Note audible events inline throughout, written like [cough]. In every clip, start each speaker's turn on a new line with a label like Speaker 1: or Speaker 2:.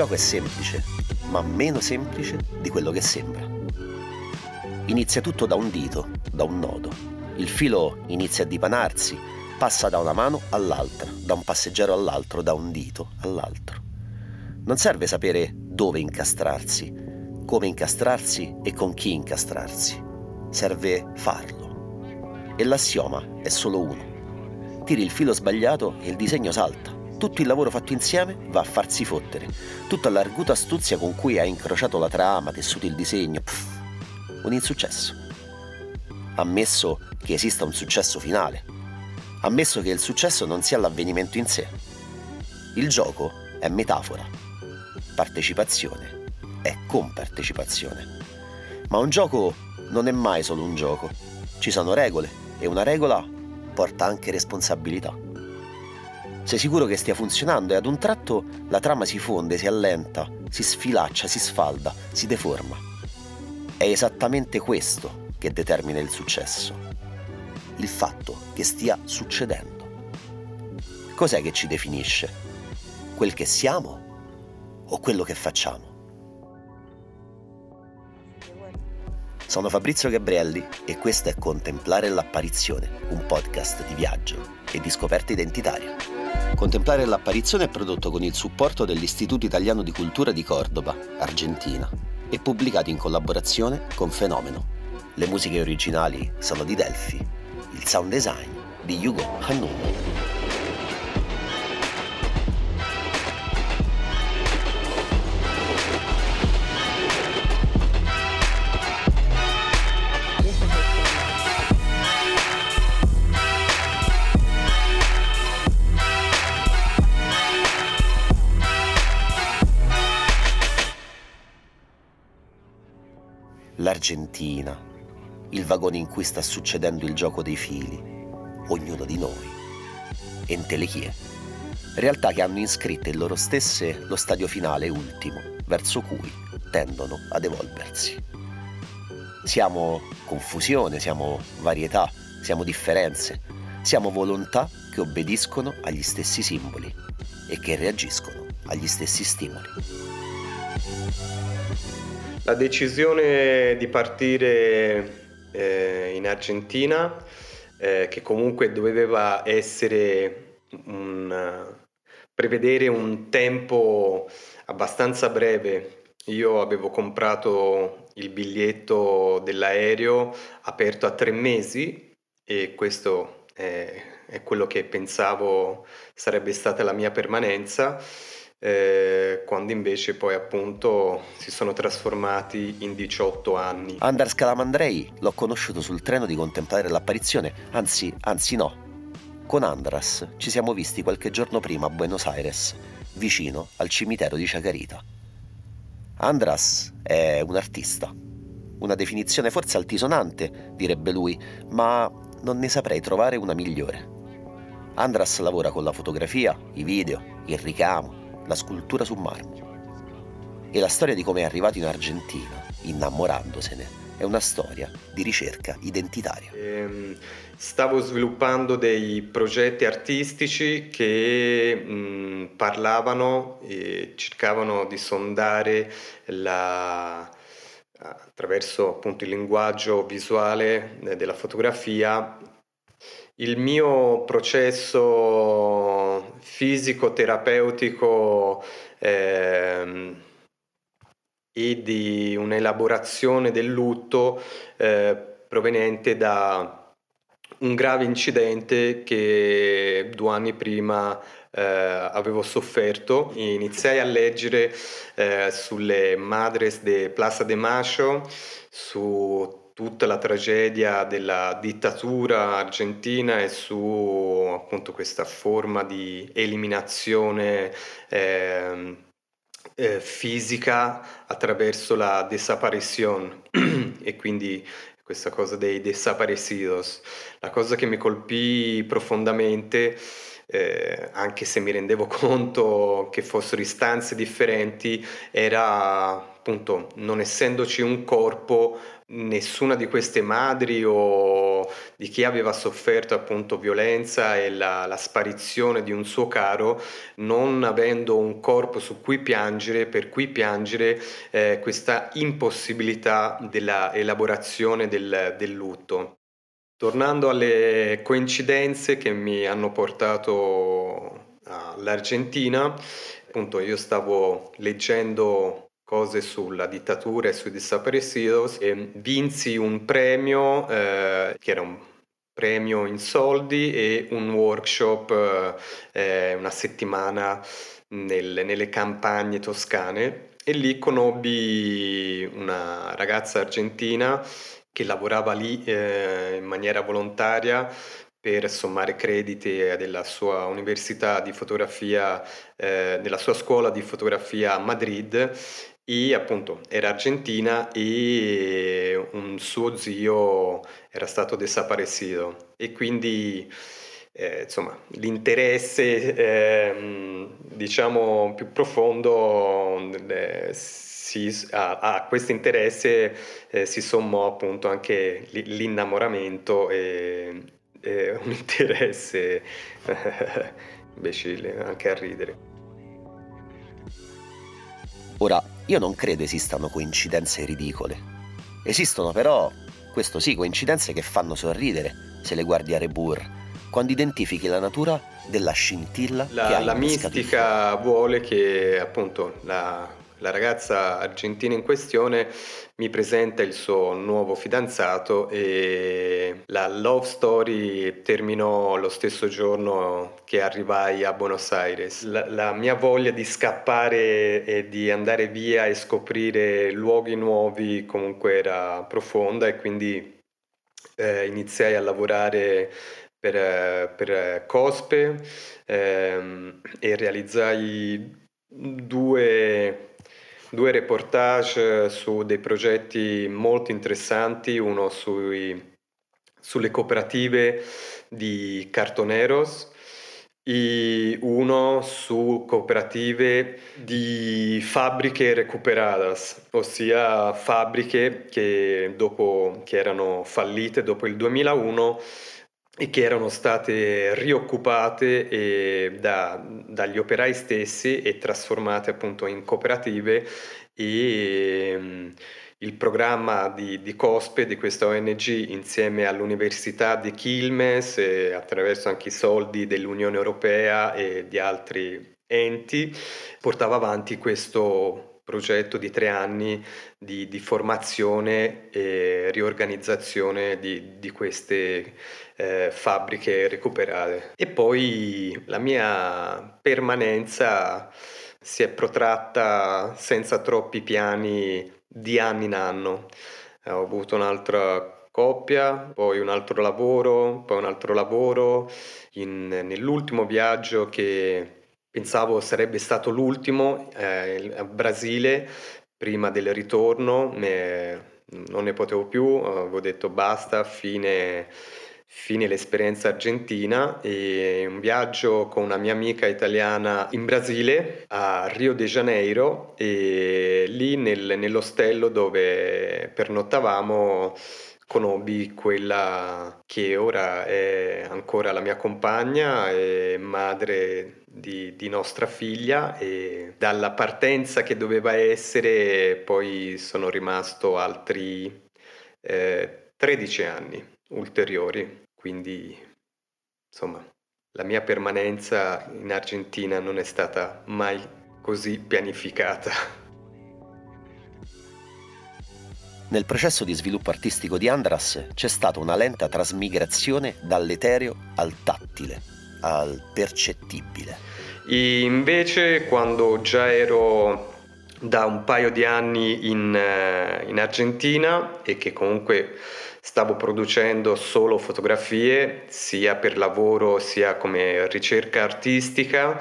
Speaker 1: Gioco è semplice, ma meno semplice di quello che sembra. Inizia tutto da un dito, da un nodo. Il filo inizia a dipanarsi, passa da una mano all'altra, da un passeggero all'altro, da un dito all'altro. Non serve sapere dove incastrarsi, come incastrarsi e con chi incastrarsi. Serve farlo. E l'assioma è solo uno. Tiri il filo sbagliato e il disegno salta tutto il lavoro fatto insieme va a farsi fottere. Tutta l'arguta astuzia con cui hai incrociato la trama, tessuto il disegno. Pff, un insuccesso. Ammesso che esista un successo finale. Ammesso che il successo non sia l'avvenimento in sé. Il gioco è metafora. Partecipazione è compartecipazione. Ma un gioco non è mai solo un gioco. Ci sono regole e una regola porta anche responsabilità. Sei sicuro che stia funzionando e ad un tratto la trama si fonde, si allenta, si sfilaccia, si sfalda, si deforma. È esattamente questo che determina il successo. Il fatto che stia succedendo. Cos'è che ci definisce? Quel che siamo o quello che facciamo? Sono Fabrizio Gabrielli e questo è Contemplare l'apparizione, un podcast di viaggio e di scoperta identitaria. Contemplare l'apparizione è prodotto con il supporto dell'Istituto Italiano di Cultura di Cordoba, Argentina, e pubblicato in collaborazione con Fenomeno. Le musiche originali sono di Delphi, il sound design di Hugo Hannun. l'Argentina, il vagone in cui sta succedendo il gioco dei fili, ognuno di noi, entelechie, realtà che hanno iscritte in loro stesse lo stadio finale ultimo, verso cui tendono ad evolversi. Siamo confusione, siamo varietà, siamo differenze, siamo volontà che obbediscono agli stessi simboli e che reagiscono agli stessi stimoli.
Speaker 2: La decisione di partire eh, in Argentina, eh, che comunque doveva essere un, prevedere un tempo abbastanza breve. Io avevo comprato il biglietto dell'aereo aperto a tre mesi e questo è, è quello che pensavo sarebbe stata la mia permanenza eh, quando invece poi appunto si sono trasformati in 18 anni.
Speaker 1: Anders Calamandrei l'ho conosciuto sul treno di contemplare l'apparizione, anzi, anzi no. Con Andras ci siamo visti qualche giorno prima a Buenos Aires, vicino al cimitero di Chacarita. Andras è un artista, una definizione forse altisonante, direbbe lui, ma non ne saprei trovare una migliore. Andras lavora con la fotografia, i video, il ricamo, la scultura su marmo. E la storia di come è arrivato in Argentina, innamorandosene, è una storia di ricerca identitaria.
Speaker 2: Ehm, stavo sviluppando dei progetti artistici che parlavano e cercavano di sondare la, attraverso appunto il linguaggio visuale eh, della fotografia il mio processo fisico-terapeutico eh, e di un'elaborazione del lutto eh, proveniente da un grave incidente che due anni prima eh, avevo sofferto. Iniziai a leggere eh, sulle Madres de Plaza de Mayo, su tutta la tragedia della dittatura argentina e su appunto questa forma di eliminazione eh, eh, fisica attraverso la desaparición [clears throat] e quindi questa cosa dei desaparecidos. La cosa che mi colpì profondamente eh, anche se mi rendevo [laughs] conto che fossero istanze differenti, era appunto non essendoci un corpo, nessuna di queste madri o di chi aveva sofferto appunto violenza e la, la sparizione di un suo caro, non avendo un corpo su cui piangere, per cui piangere eh, questa impossibilità della elaborazione del, del lutto. Tornando alle coincidenze che mi hanno portato all'Argentina, appunto io stavo leggendo cose sulla dittatura e sui desaparecidos e vinsi un premio eh, che era un premio in soldi e un workshop eh, una settimana nel, nelle campagne toscane. E lì conobbi una ragazza argentina che lavorava lì eh, in maniera volontaria per sommare crediti della sua università di fotografia, eh, della sua scuola di fotografia a Madrid e appunto era argentina e un suo zio era stato desaparecido e quindi eh, insomma l'interesse eh, diciamo più profondo eh, si, a, a, questo interesse eh, si sommò appunto anche l'innamoramento e, e [laughs] un interesse imbecille anche a ridere.
Speaker 1: Ora, io non credo esistano coincidenze ridicole. Esistono però, questo sì, coincidenze che fanno sorridere se le guardi a Rebur, quando identifichi la natura della scintilla
Speaker 2: la,
Speaker 1: che hai
Speaker 2: La mistica vuole che appunto la, la ragazza argentina in questione mi presenta il suo nuovo fidanzato e la love story terminò lo stesso giorno che arrivai a Buenos Aires. La, la mia voglia di scappare e di andare via e scoprire luoghi nuovi comunque era profonda e quindi eh, iniziai a lavorare per, per Cospe ehm, e realizzai due due reportage su dei progetti molto interessanti, uno sui, sulle cooperative di cartoneros e uno su cooperative di fabbriche recuperadas, ossia fabbriche che, dopo, che erano fallite dopo il 2001 e che erano state rioccupate eh, da, dagli operai stessi e trasformate appunto in cooperative. E ehm, il programma di, di, COSPE, di questa ONG, insieme all'Università di Quilmes, e attraverso anche i soldi dell'Unione Europea e di altri enti, portava avanti questo progetto di tre anni di, di formazione e riorganizzazione di, di queste eh, fabbriche recuperate. E poi la mia permanenza si è protratta senza troppi piani di anno in anno. Eh, ho avuto un'altra coppia, poi un altro lavoro, poi un altro lavoro. In, nell'ultimo viaggio che pensavo sarebbe stato l'ultimo, eh, a Brasile, prima del ritorno, me, non ne potevo più, avevo detto basta, fine fine l'esperienza argentina. E un viaggio con una mia amica italiana in Brasile a Rio de Janeiro e lì nel, nell'ostello dove pernottavamo conobbi quella che ora è ancora la mia compagna e madre di, di, nostra figlia e dalla partenza che doveva essere poi sono rimasto altri eh, 13 anni ulteriori. Quindi, insomma, la mia permanenza in Argentina non è stata mai così pianificata.
Speaker 1: Nel processo di sviluppo artistico di Andras c'è stata una lenta trasmigrazione dall'etereo al tattile, al percettibile.
Speaker 2: Invece quando già ero da un paio di anni in, eh, in Argentina e che comunque stavo producendo solo fotografie sia per lavoro sia come ricerca artistica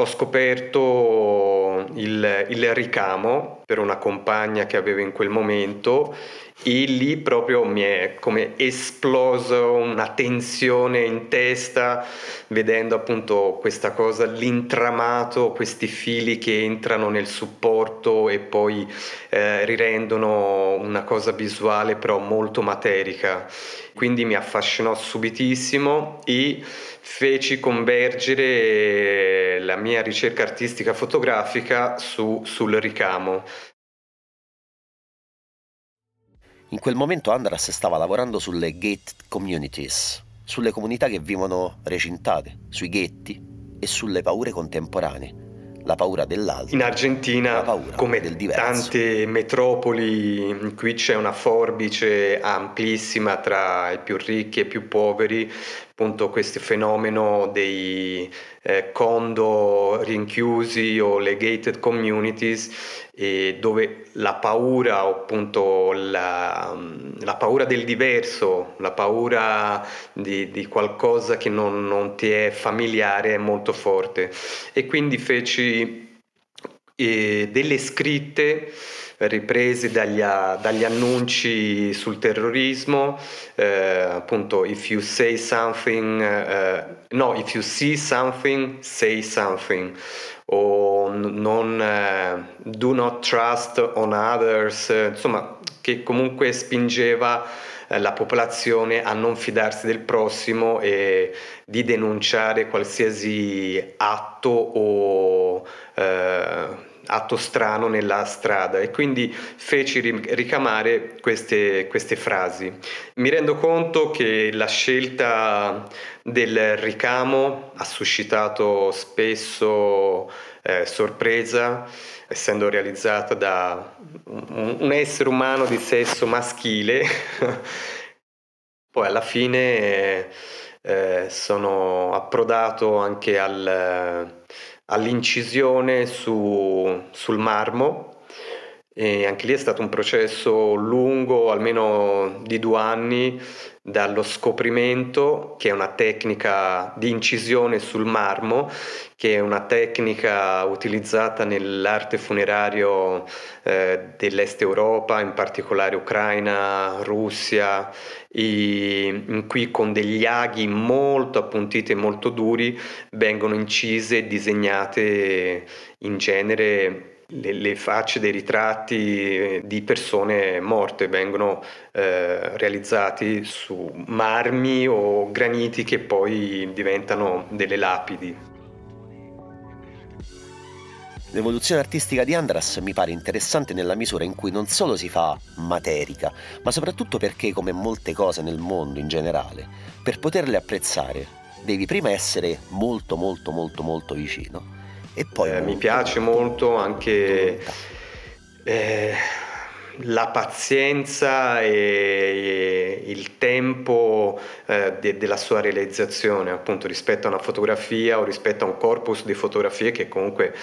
Speaker 2: ho scoperto il, il ricamo per una compagna che avevo in quel momento e lì proprio mi è come esploso una tensione in testa vedendo appunto questa cosa, l'intramato, questi fili che entrano nel supporto e poi eh, rirendono una cosa visuale però molto materica. Quindi mi affascinò subitissimo e feci convergere la mia ricerca artistica fotografica su, sul ricamo.
Speaker 1: In quel momento Andras stava lavorando sulle gate communities, sulle comunità che vivono recintate, sui ghetti e sulle paure contemporanee. La paura dell'altro.
Speaker 2: In Argentina, come tante metropoli, qui c'è una forbice amplissima tra i più ricchi e i più poveri, appunto questo fenomeno dei eh, condo rinchiusi o le gated communities e dove la paura appunto la, la, paura del diverso, la paura di, di qualcosa che non, non, ti è familiare è molto forte. E quindi feci eh, delle scritte ripresi dagli, dagli annunci sul terrorismo, eh, appunto if you say something, eh, no, if you see something, say something, o non eh, do not trust on others, insomma, che comunque spingeva eh, la popolazione a non fidarsi del prossimo e di denunciare qualsiasi atto o eh, atto strano nella strada e quindi feci ricamare queste, queste frasi. Mi rendo conto che la scelta del ricamo ha suscitato spesso eh, sorpresa, essendo realizzata da un, essere umano di sesso maschile. [laughs] Poi alla fine eh, sono approdato anche al all'incisione su, sul marmo e anche lì è stato un processo lungo, almeno di due anni, dallo scoprimento, che è una tecnica di incisione sul marmo, che è una tecnica utilizzata nell'arte funerario eh, dell'Est Europa, in particolare Ucraina, Russia, in cui con degli aghi molto appuntiti e molto duri vengono incise e disegnate in genere le, le, facce dei ritratti di persone morte vengono eh, realizzati su marmi o graniti che poi diventano delle lapidi.
Speaker 1: L'evoluzione artistica di Andras mi pare interessante nella misura in cui non solo si fa materica, ma soprattutto perché, come molte cose nel mondo in generale, per poterle apprezzare devi prima essere molto molto molto molto vicino e poi
Speaker 2: eh, mi piace molto anche eh, la pazienza e, e il tempo eh, de, della sua realizzazione, appunto rispetto a una fotografia o rispetto a un corpus di fotografie che comunque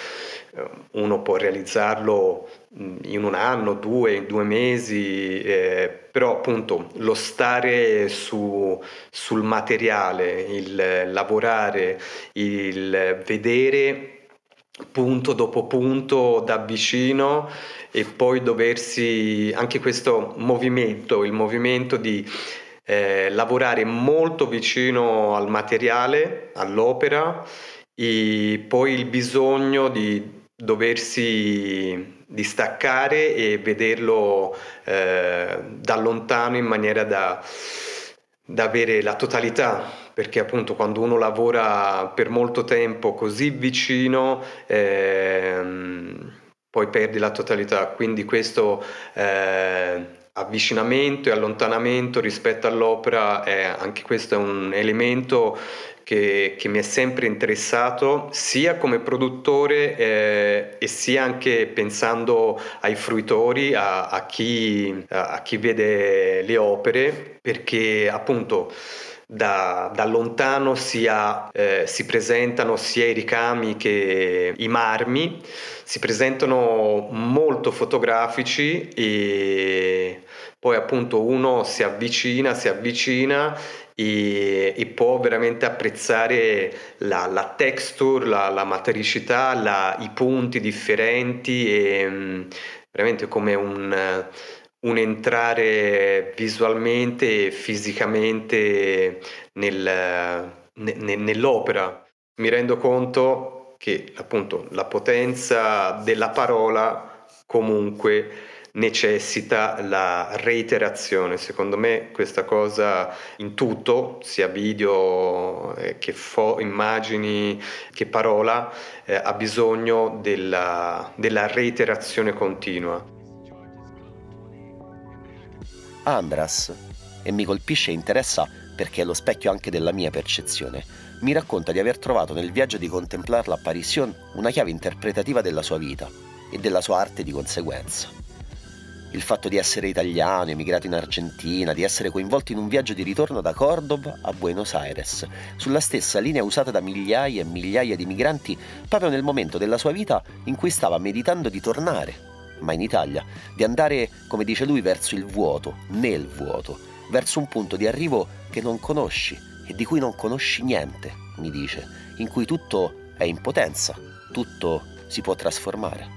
Speaker 2: eh, uno può realizzarlo mm, in un anno, due, due mesi, eh, però appunto lo stare su, sul materiale, il lavorare, il vedere punto dopo punto da vicino e poi doversi anche questo movimento, il movimento di eh, lavorare molto vicino al materiale, all'opera e poi il bisogno di doversi distaccare e vederlo eh, da lontano in maniera da, da avere la totalità perché appunto quando uno lavora per molto tempo così vicino ehm, poi perdi la totalità, quindi questo eh, avvicinamento e allontanamento rispetto all'opera, è, anche questo è un elemento che, che, mi è sempre interessato sia come produttore eh, e sia anche pensando ai fruitori, a, a, chi, a, a chi vede le opere, perché appunto da, da lontano sia, eh, si presentano sia i ricami che i marmi, si presentano molto fotografici e poi appunto uno si avvicina, si avvicina e, e può veramente apprezzare la, la texture, la, la matericità, la, i punti differenti e mm, veramente come un, un entrare visualmente e fisicamente nel, ne, nell'opera. Mi rendo conto che appunto la potenza della parola comunque necessita la reiterazione. Secondo me questa cosa in tutto, sia video eh, che fo- immagini che parola, eh, ha bisogno della, della reiterazione continua.
Speaker 1: Andras, e mi colpisce e interessa perché è lo specchio anche della mia percezione, mi racconta di aver trovato nel viaggio di contemplare l'apparizione una chiave interpretativa della sua vita e della sua arte di conseguenza. Il fatto di essere italiano, emigrato in Argentina, di essere coinvolto in un viaggio di ritorno da Cordoba a Buenos Aires, sulla stessa linea usata da migliaia e migliaia di migranti proprio nel momento della sua vita in cui stava meditando di tornare, ma in Italia, di andare, come dice lui, verso il vuoto, nel vuoto, verso un punto di arrivo che non conosci e di cui non conosci niente, mi dice, in cui tutto è in potenza, tutto si può trasformare.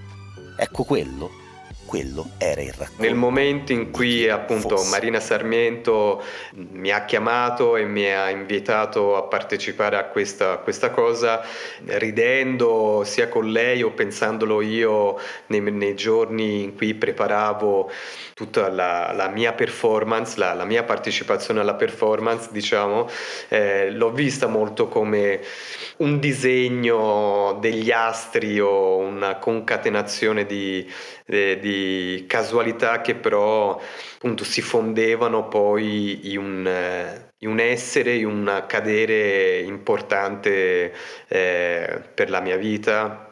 Speaker 1: Ecco quello quello era il racconto.
Speaker 2: Nel momento in cui appunto fosse. Marina Sarmiento mi ha chiamato e mi ha invitato a partecipare a questa, a questa cosa, ridendo sia con lei o pensandolo io nei, nei giorni in cui preparavo tutta la, la mia performance, la, la, mia partecipazione alla performance, diciamo, eh, l'ho vista molto come un disegno degli astri o una concatenazione di, eh, di casualità che però appunto si fondevano poi in un, eh, in un essere, in un accadere importante eh, per la mia vita.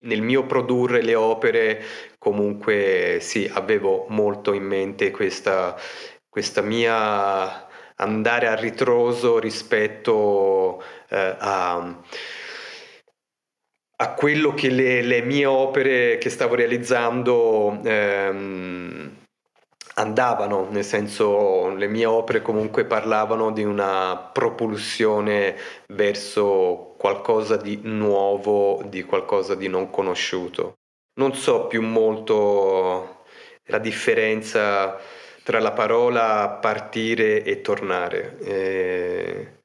Speaker 2: Nel mio produrre le opere comunque sì, avevo molto in mente questa, questa mia andare a ritroso rispetto eh, a, a, quello che le, le, mie opere che stavo realizzando ehm, andavano, nel senso le mie opere comunque parlavano di una propulsione verso qualcosa di nuovo, di qualcosa di non conosciuto. Non so più molto la differenza tra la parola partire e tornare. E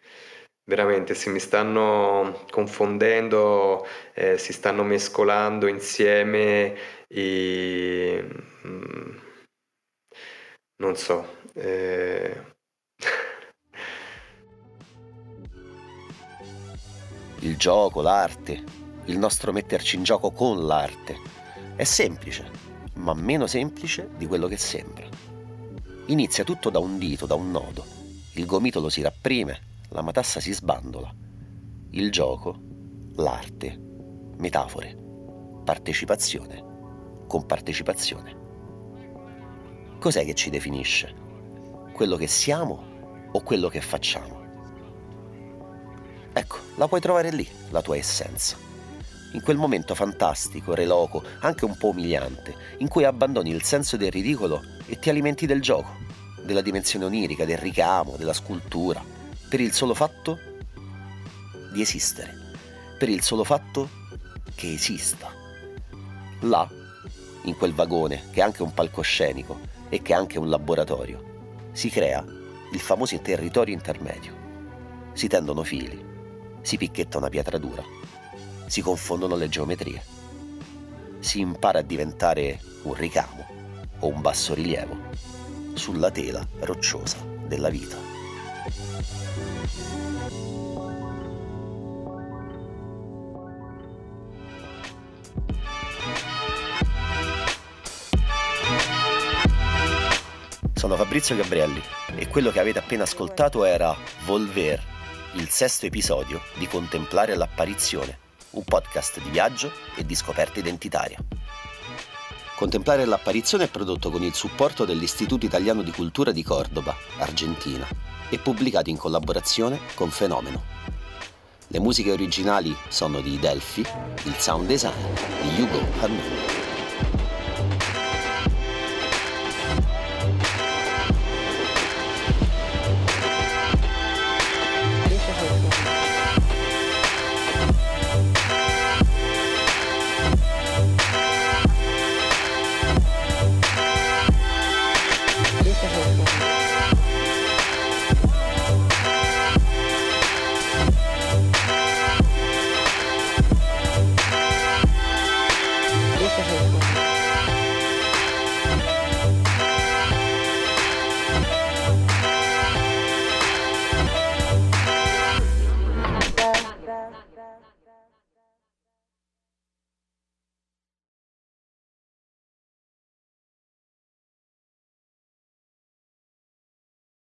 Speaker 2: veramente si mi stanno confondendo, eh, si stanno mescolando insieme e mm, non so. Eh... [laughs]
Speaker 1: il gioco, l'arte, il nostro metterci in gioco con l'arte è semplice, ma meno semplice di quello che sembra. Inizia tutto da un dito, da un nodo. Il gomitolo si rapprime, la matassa si sbandola. Il gioco, l'arte, metafore, partecipazione, compartecipazione. Cos'è che ci definisce? Quello che siamo o quello che facciamo? Ecco, la puoi trovare lì, la tua essenza. In quel momento fantastico, reloco, anche un po' umiliante, in cui abbandoni il senso del ridicolo e ti alimenti del gioco, della dimensione onirica, del ricamo, della scultura, per il solo fatto di esistere, per il solo fatto che esista. Là, in quel vagone, che è anche un palcoscenico e che è anche un laboratorio, si crea il famoso territorio intermedio. Si tendono fili, si picchetta una pietra dura, si confondono le geometrie, si impara a diventare un ricamo o un basso rilievo sulla tela rocciosa della vita. Sono Fabrizio Gabrielli e quello che avete appena ascoltato era Volver, il sesto episodio di Contemplare l'apparizione, un podcast di viaggio e di scoperta identitaria. Contemplare l'apparizione è prodotto con il supporto dell'Istituto Italiano di Cultura di Cordoba, Argentina, e pubblicato in collaborazione con Fenomeno. Le musiche originali sono di Delphi, il sound design di Hugo Hannun.